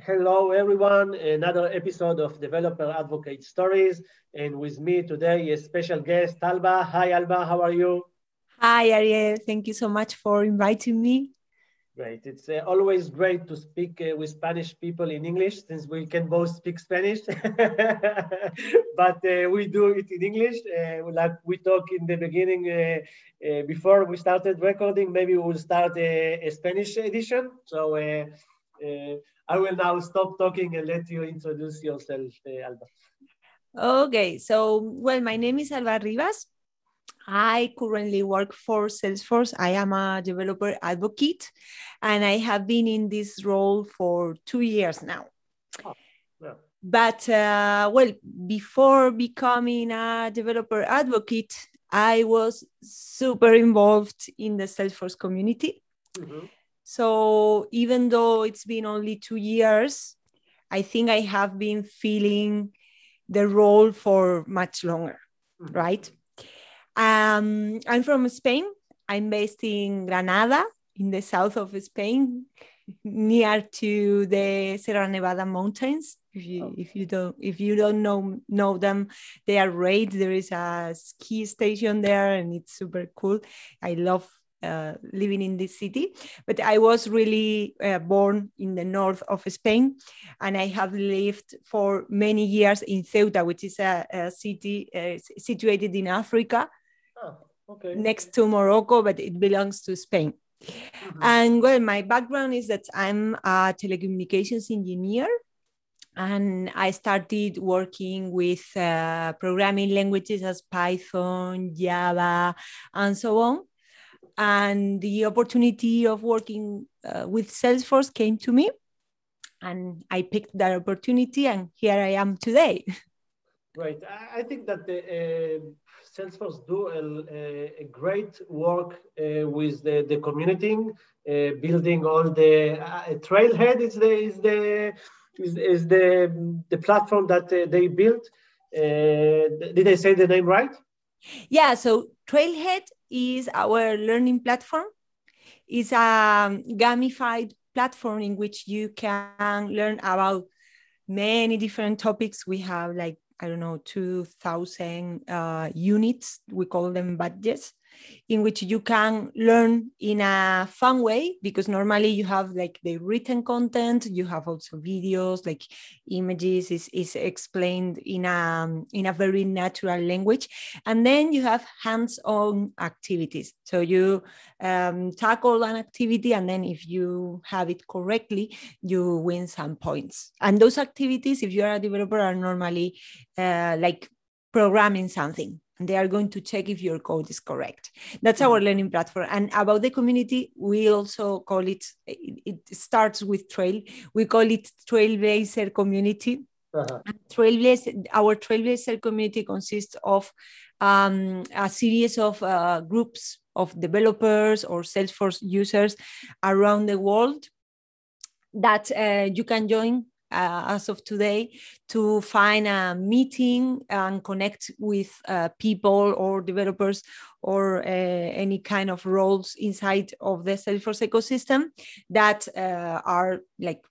Hello, everyone. Another episode of Developer Advocate Stories. And with me today is special guest, Alba. Hi, Alba. How are you? Hi, Ariel. Thank you so much for inviting me. Great. It's uh, always great to speak uh, with Spanish people in English since we can both speak Spanish. but uh, we do it in English. Uh, like we talked in the beginning uh, uh, before we started recording, maybe we'll start a, a Spanish edition. So I will now stop talking and let you introduce yourself, Alba. Okay. So, well, my name is Alba Rivas. I currently work for Salesforce. I am a developer advocate, and I have been in this role for two years now. Oh. But uh, well, before becoming a developer advocate, I was super involved in the Salesforce community. Mm-hmm. So even though it's been only two years, I think I have been feeling the role for much longer, mm-hmm. right? Um, I'm from Spain. I'm based in Granada, in the south of Spain, near to the Sierra Nevada mountains. If you oh. if you don't if you don't know know them, they are great. There is a ski station there, and it's super cool. I love uh, living in this city. But I was really uh, born in the north of Spain, and I have lived for many years in Ceuta, which is a, a city uh, situated in Africa okay. next to Morocco, but it belongs to Spain. Mm-hmm. And well, my background is that I'm a telecommunications engineer. And I started working with uh, programming languages as Python, Java, and so on. And the opportunity of working uh, with Salesforce came to me. And I picked that opportunity, and here I am today. Right. I think that the, uh, Salesforce do a, a great work uh, with the, the community, uh, building all the uh, Trailhead is the is the is, is the the platform that uh, they built. Uh, did I say the name right? Yeah. So Trailhead is our learning platform. It's a gamified platform in which you can learn about many different topics. We have like I don't know, 2,000 uh, units, we call them badges, in which you can learn in a fun way because normally you have like the written content you have also videos like images is, is explained in a in a very natural language. And then you have hands-on activities. So you um, tackle an activity and then if you have it correctly you win some points. And those activities if you are a developer are normally uh, like programming something they are going to check if your code is correct. That's our mm-hmm. learning platform. And about the community, we also call it, it starts with Trail. We call it Trailblazer community. Uh-huh. Trailblazer, our Trailblazer community consists of um, a series of uh, groups of developers or Salesforce users around the world that uh, you can join uh, as of today to find a meeting and connect with uh, people or developers or uh, any kind of roles inside of the Salesforce ecosystem that uh, are like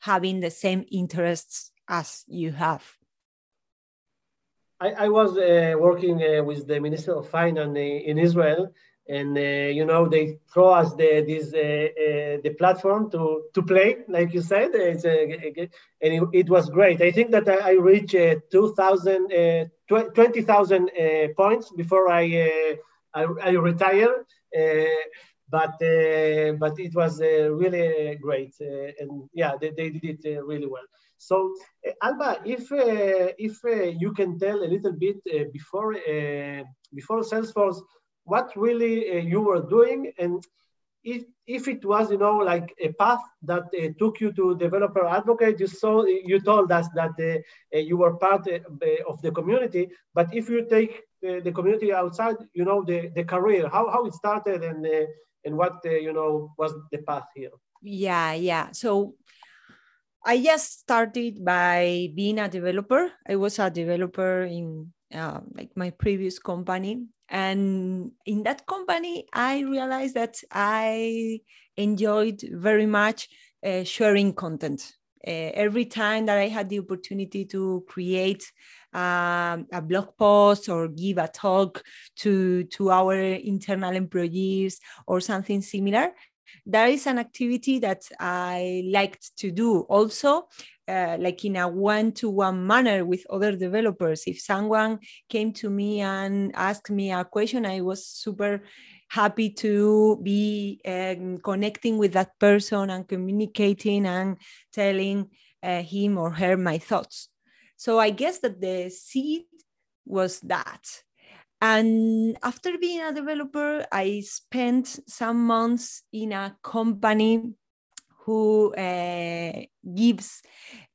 having the same interests as you have. I, I was uh, working uh, with the Minister of Finance in Israel and uh, you know they throw us the this uh, uh, the platform to to play like you said. It's uh, and it, it, was great. I think that i, I reached uh, 2000 uh, 20000 points before i I, I retire but uh, but it was uh, really great. Uh, and yeah they, they did it really well. So alba if if you can tell a little bit before before salesforce what really uh, you were doing and if, if it was you know like a path that uh, took you to developer advocate you saw you told us that uh, uh you were part uh, of the community. But if you take uh, the community outside you know the, the career how, how it started and and what you know was the path here? Yeah yeah. So i just started by being a developer. I was a developer in like my previous company and in that company, I realized that I enjoyed very much uh, sharing content. every time that I had the opportunity to create um, a blog post or give a talk to, to our internal employees or something similar, that is an activity that I liked to do. Also, uh, like in a one-to-one manner with other developers. If someone came to me and asked me a question, I was super happy to be um, connecting with that person and communicating and telling uh, him or her my thoughts. So I guess that the seed was that. And after being a developer, I spent some months in a company who uh, gives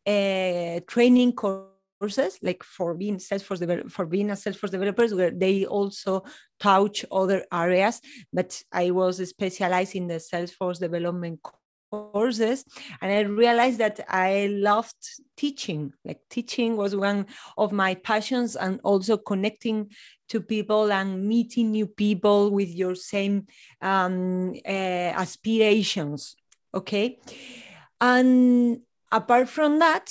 uh, training courses like for being Salesforce develop- for being a Salesforce developers where they also touch other areas. But I was specialized in the Salesforce development courses and i realized that i loved teaching like teaching was one of my passions and also connecting to people and meeting new people with your same um, uh, aspirations okay and apart from that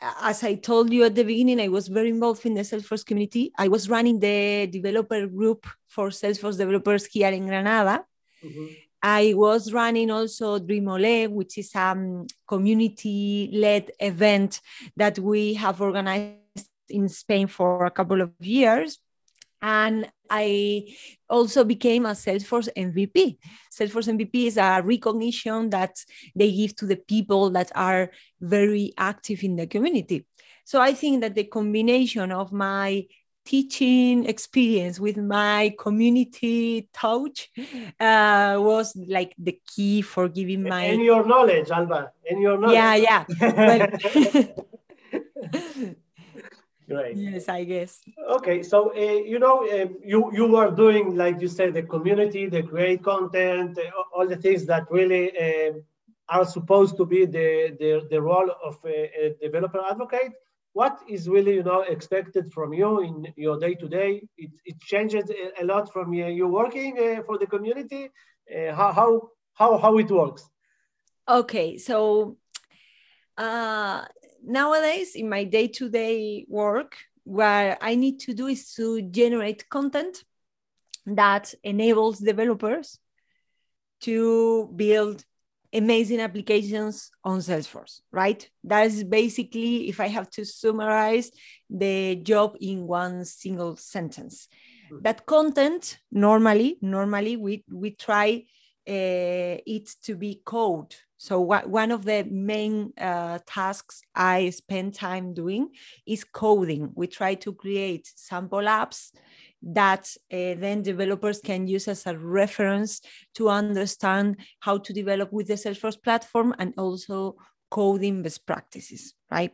as I told you at the beginning, I was very involved in the Salesforce community. I was running the developer group for Salesforce developers here in Granada. Mm-hmm. I was running also Dreamole, which is a um, community led event that we have organized in Spain for a couple of years. And I also became a Salesforce MVP. Salesforce MVP is a recognition that they give to the people that are very active in the community. So I think that the combination of my teaching experience with my community touch uh, was like the key for giving my in your knowledge alba in your knowledge yeah yeah right yes i guess. Okay so uh, you know uh, you you were doing like you said the community the great content uh, all the things that really uh, are supposed to be the the, the role of a, a developer advocate. What is really you know expected from you in your day to day it, it changes a lot from uh, you working uh, for the community. Uh, how, how how how it works? Okay so uh, nowadays in my day-to-day work what i need to do is to generate content that enables developers to build amazing applications on Salesforce, right? That is basically, if I have to summarize the job in one single sentence. Mm-hmm. That content, normally, normally we, we try uh, it to be code. So one of the main uh, tasks I spend time doing is coding. We try to create sample apps that uh, then developers can use as a reference to understand how to develop with the Salesforce platform and also coding best practices, right?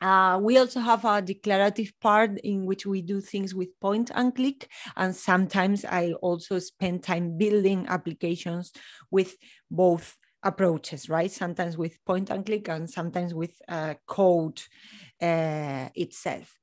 Uh, we also have a declarative part in which we do things with point and click. And sometimes I also spend time building applications with both approaches, right? Sometimes with point and click and sometimes with uh, code uh, itself.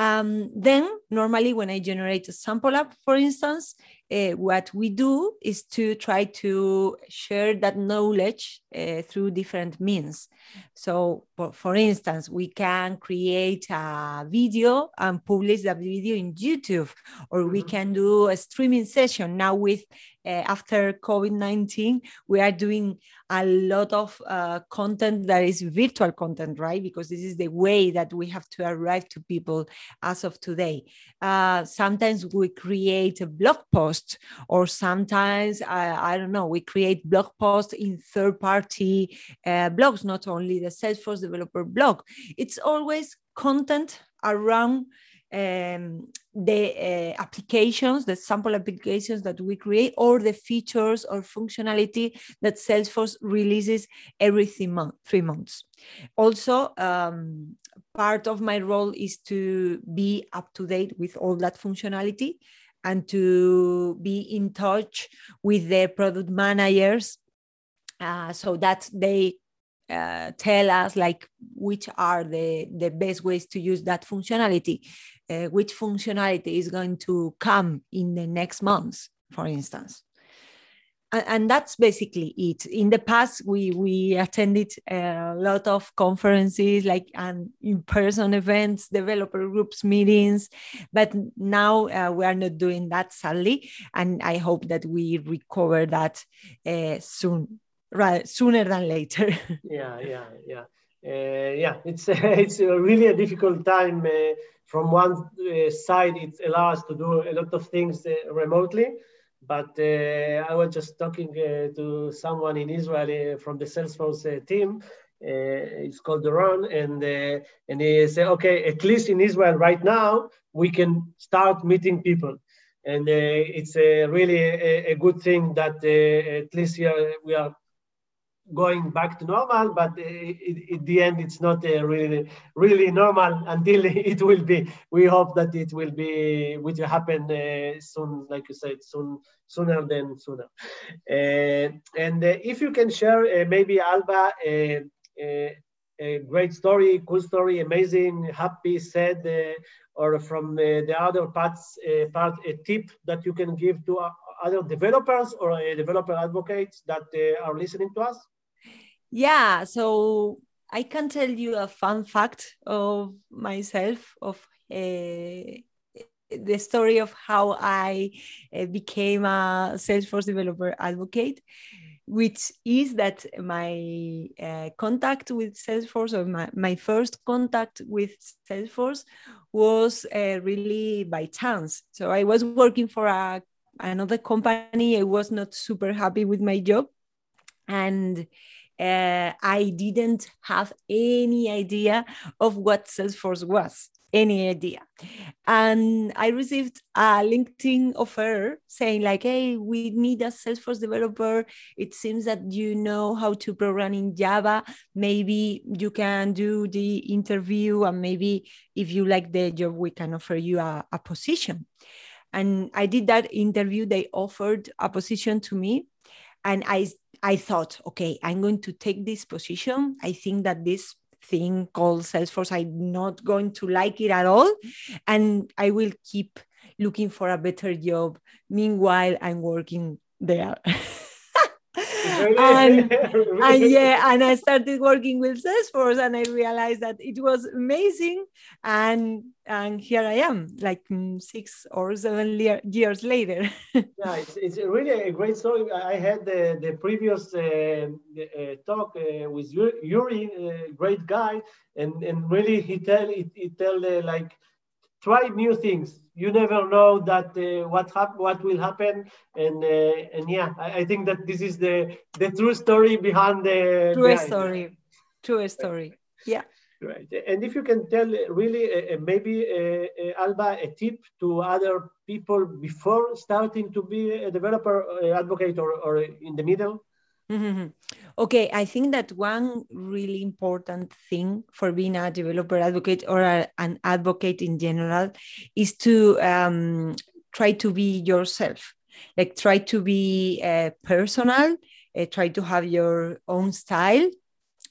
Um, then normally when I generate a sample app, for instance, uh, what we do is to try to share that knowledge uh, through different means. So, for, for, instance, we can create a video and publish that video in YouTube, or we mm-hmm. can do a streaming session. Now, with uh, after COVID 19, we are doing a lot of uh, content that is virtual content, right? Because this is the way that we have to arrive to people as of today. Uh, sometimes we create a blog post, or sometimes, I, I don't know, we create blog posts in third party uh, blogs, not only the Salesforce developer blog. It's always content around um, the uh, applications, the sample applications that we create, or the features or functionality that Salesforce releases every three, month, three months. Also, um, part of my role is to be up to date with all that functionality and to be in touch with the product managers uh, so that they uh, tell us like which are the, the best ways to use that functionality, uh, which functionality is going to come in the next months, for instance. and, that's basically it. In the past, we we attended a lot of conferences, like and in-person events, developer groups meetings, but now uh, we are not doing that sadly, and I hope that we recover that uh, soon, right, sooner than later. yeah, yeah, yeah. Uh, yeah, it's it's really a difficult time. Uh, from one uh, side, it allows us to do a lot of things uh, remotely, but uh, I was just talking uh, to someone in Israel uh, from the Salesforce uh, team. it's called Doron, and and he said, okay, at least in Israel right now we can start meeting people, and it's really a, a, good thing that at least here we are going back to normal, but in the end, it's not uh, really really normal until it will be. We hope that it will be, will happen uh, soon, like you said, soon sooner than sooner. Uh, and uh, if you can share, uh, maybe Alba, a great story, cool story, amazing, happy, sad, or from the other parts, part a tip that you can give to other developers or developer advocates that are listening to us. Yeah, so I can tell you a fun fact of myself of uh, the story of how I uh, became a Salesforce developer advocate, which is that my uh, contact with Salesforce or my, my first contact with Salesforce was uh, really by chance. So I was working for a, another company. I was not super happy with my job. And uh, I didn't have any idea of what Salesforce was, any idea. And I received a LinkedIn offer saying like, hey, we need a Salesforce developer. It seems that you know how to program in Java. Maybe you can do the interview and maybe if you like the job, we can offer you a, a position. And I did that interview. They offered a position to me and I I thought, okay, I'm going to take this position. I think that this thing called Salesforce, I'm not going to like it at all. And I will keep looking for a better job. Meanwhile, I'm working there. and, and yeah, and I started working with Salesforce and I realized that it was amazing. And and here I am, like mm, six or seven years later. yeah, it's, it's really a great story. I had the, the previous uh, uh, talk uh, with Yuri, a great guy, and, and really he tell he, he tell uh, like try new things. You never know that uh, what hap- what will happen. And uh, and yeah I, I, think that this is the the true story behind the true story. True story. Yeah. Right. And if you can tell really uh, uh maybe uh, uh, alba a tip to other people before starting to be a developer advocate or, or in the middle Mm-hmm. Okay, I think that one really important thing for being a developer advocate or a, an advocate in general is to um, try to be yourself. Like try to be uh, personal, uh, try to have your own style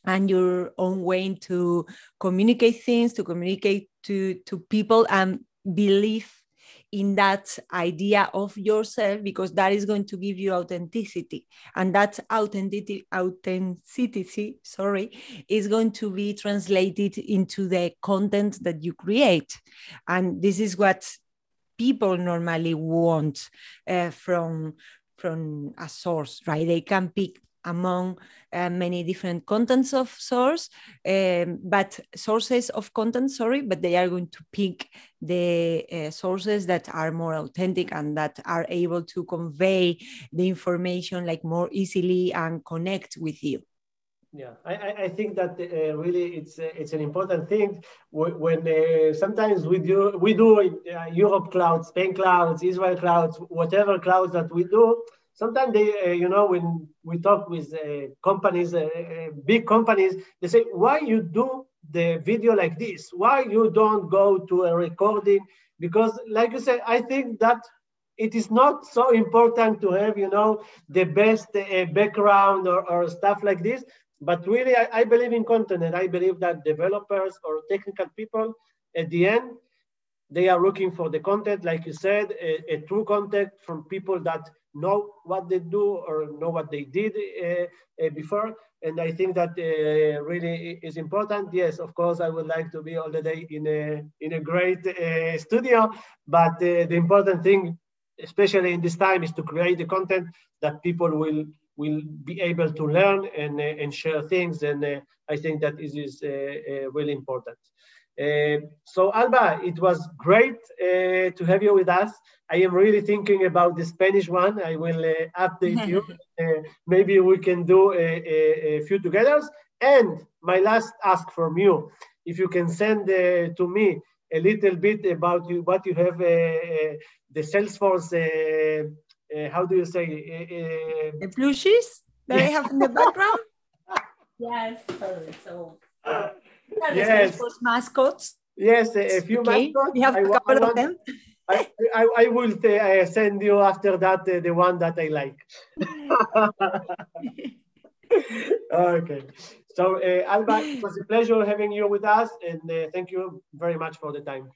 and your own way to communicate things, to communicate to, to people and believe in that idea of yourself because that is going to give you authenticity. And that authenticity authenticity sorry is going to be translated into the content that you create. And this is what people normally want uh, from from a source right? They can pick among uh, many different contents of source, um, but sources of content, sorry, but they are going to pick the uh, sources that are more authentic and that are able to convey the information like more easily and connect with you. Yeah, I, I think that uh, really it's uh, it's an important thing when uh, sometimes we do we do uh, Europe clouds, Spain clouds, Israel clouds, whatever clouds that we do sometimes they, uh, you know, when we talk with uh, companies, uh, big companies, they say, why you do the video like this? Why you don't go to a recording? Because like you said, I think that it is not so important to have, you know, the best uh, background or, or stuff like this. But really, I, I believe in content and I believe that developers or technical people at the end, they are looking for the content, like you said, a, a true content from people that know what they do or know what they did uh, before. And I think that uh, really is important. Yes, of course, I would like to be all the day in a in a great uh, studio, but the important thing, especially in this time, is to create the content that people will will be able to learn and and share things. And I think that is, is really important. Uh, so Alba, it was great uh, to have you with us. I am really thinking about the Spanish one. I will uh, update you. Uh, maybe we can do a, a, a, few together. And my last ask from you, if you can send uh, to me a little bit about you, what you have, the Salesforce, how do you say? the plushies that I have in the background? yes, sorry. So yes. mascots. Yes, a, few okay. mascots. We have a couple of them. I, I, I, will uh, send you after that uh, the one that I like. okay. So, uh, Alba, it was a pleasure having you with us, and uh, thank you very much for the time.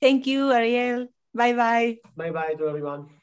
Thank you, Ariel. Bye bye. Bye bye to everyone.